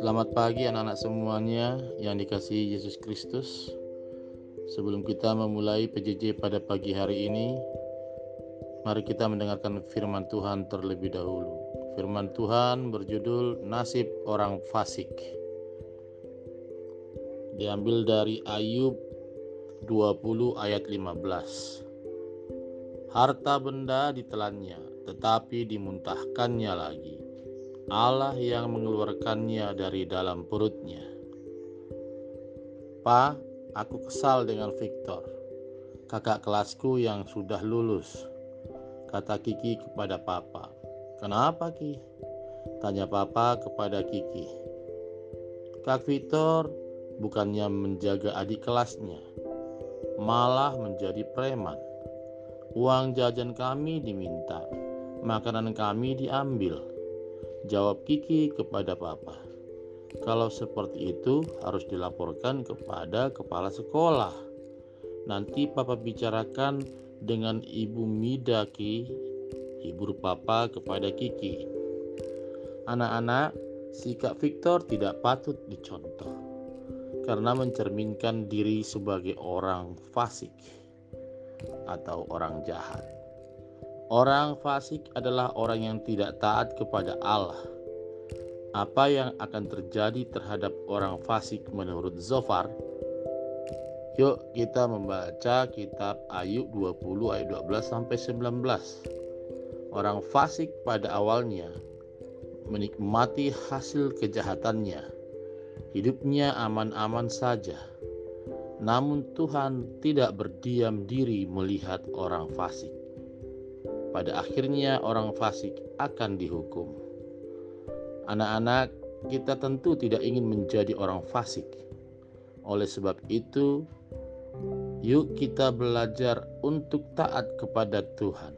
Selamat pagi anak-anak semuanya yang dikasihi Yesus Kristus. Sebelum kita memulai PJJ pada pagi hari ini, mari kita mendengarkan firman Tuhan terlebih dahulu. Firman Tuhan berjudul Nasib Orang Fasik. Diambil dari Ayub 20 ayat 15. Harta benda ditelannya, tetapi dimuntahkannya lagi Allah yang mengeluarkannya dari dalam perutnya. Pa, aku kesal dengan Victor, kakak kelasku yang sudah lulus. Kata Kiki kepada Papa. Kenapa Ki? Tanya Papa kepada Kiki. Kak Victor bukannya menjaga adik kelasnya, malah menjadi preman. Uang jajan kami diminta, makanan kami diambil Jawab Kiki kepada Papa. Kalau seperti itu harus dilaporkan kepada kepala sekolah. Nanti Papa bicarakan dengan Ibu Midaki, ibu Papa kepada Kiki. Anak-anak, sikap Victor tidak patut dicontoh karena mencerminkan diri sebagai orang fasik atau orang jahat. Orang fasik adalah orang yang tidak taat kepada Allah. Apa yang akan terjadi terhadap orang fasik menurut Zofar? Yuk kita membaca kitab Ayub 20 ayat 12 sampai 19. Orang fasik pada awalnya menikmati hasil kejahatannya. Hidupnya aman-aman saja. Namun Tuhan tidak berdiam diri melihat orang fasik pada akhirnya orang fasik akan dihukum. Anak-anak, kita tentu tidak ingin menjadi orang fasik. Oleh sebab itu, yuk kita belajar untuk taat kepada Tuhan,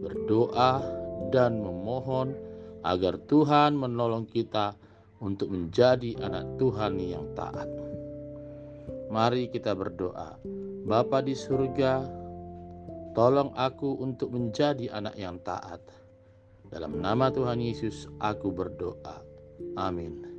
berdoa dan memohon agar Tuhan menolong kita untuk menjadi anak Tuhan yang taat. Mari kita berdoa. Bapa di surga, Tolong aku untuk menjadi anak yang taat. Dalam nama Tuhan Yesus, aku berdoa. Amin.